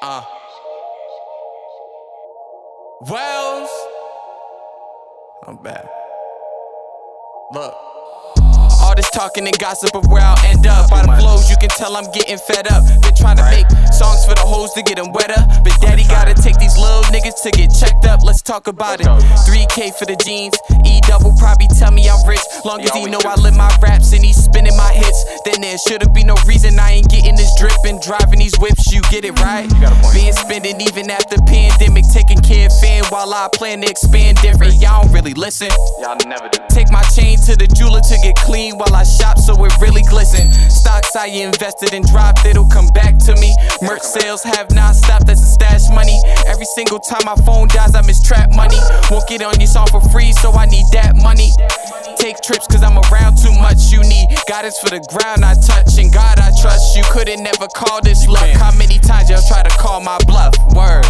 Uh. Wells. I'm back. Look. This talking and gossip of where I'll end up. By the flows, you can tell I'm getting fed up. Been trying to make songs for the hoes to get them wetter. But daddy gotta take these little niggas to get checked up. Let's talk about it. 3K for the jeans. E double probably tell me I'm rich. Long as he know I live my raps and he's spinning my hits. Then there shouldn't be no reason I ain't getting this drip and driving these whips. You get it right? Being spending even after pandemic. Taking care of fan while I plan to expand different. Y'all don't really listen. Y'all never do. Take my chain to the jeweler get clean while I shop so it really glisten. Stocks I invested and dropped, it'll come back to me. Merch sales have not stopped, that's a stash money. Every single time my phone dies, I miss trap money. Won't get on your song for free, so I need that money. Take trips cause I'm around too much. You need guidance for the ground I touch, and God I trust. You couldn't never call this luck. How many times y'all try to call my bluff? Word.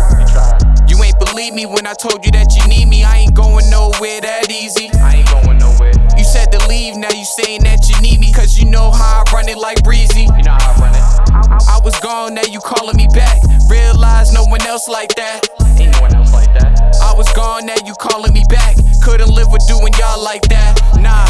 You ain't believe me when I told you that you need me. I ain't going nowhere that easy. I ain't going leave, now you saying that you need me, cause you know how I run it like breezy. You know how I run it. I was gone, now you calling me back. Realize no one else like that. Ain't no one else like that. I was gone, now you calling me back. Couldn't live with doing y'all like that. Nah.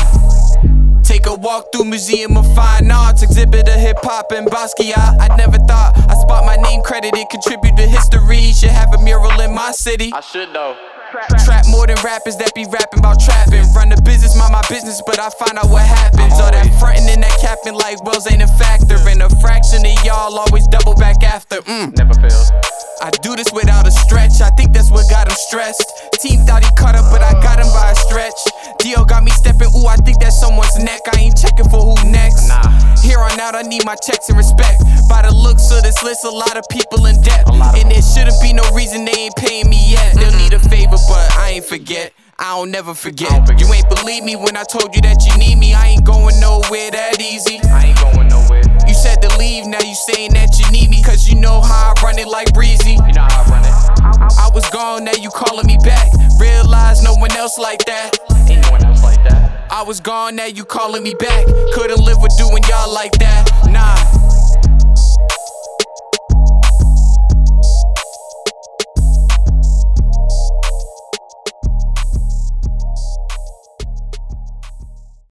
Take a walk through Museum of Fine Arts, exhibit of hip hop and Basquiat. I never thought I spot my name credited, contribute to history. Should have a mural in my city. I should though. Trap more than rappers that be rapping about trapping. Run the business, mind my business, but I find out what happens. All that frontin' and that capping like Wells ain't a factor. And a fraction of y'all always double back after. Mm. Never fails. I do this without a stretch. I think that's what got him stressed. Team thought he cut up, but I got him by a stretch. Dio got me stepping. Ooh, I think that's someone's neck. I ain't checking for who next. Nah. Here on out, I need my checks and respect. By the looks of this list, a lot of people in debt. And there shouldn't be no reason they ain't paying me yet. They'll need a favor, but I ain't forget. I don't never forget. Don't forget. You ain't believe me when I told you that you need me. I ain't going nowhere that easy. I ain't going nowhere. You said to leave, now you saying that you need me. Cause you know how I run it like breezy. You know how I run it. I was gone, now you calling me back. Realize no one else like that. Ain't no one else like that. I was gone, now you calling me back. Couldn't live with doing y'all like that. Nah.